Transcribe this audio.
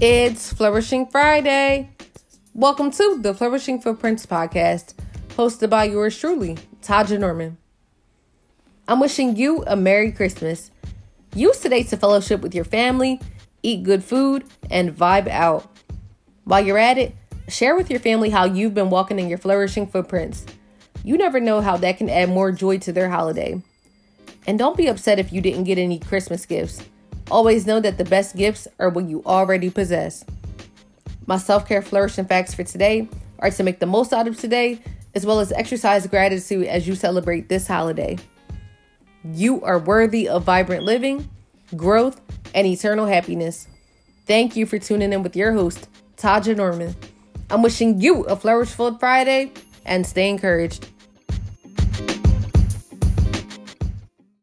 It's Flourishing Friday. Welcome to the Flourishing Footprints podcast, hosted by yours truly, Tahja Norman. I'm wishing you a Merry Christmas. Use today to fellowship with your family, eat good food, and vibe out. While you're at it, share with your family how you've been walking in your flourishing footprints. You never know how that can add more joy to their holiday. And don't be upset if you didn't get any Christmas gifts. Always know that the best gifts are what you already possess. My self care flourishing facts for today are to make the most out of today, as well as exercise gratitude as you celebrate this holiday. You are worthy of vibrant living, growth, and eternal happiness. Thank you for tuning in with your host, Tahja Norman. I'm wishing you a flourishful Friday and stay encouraged.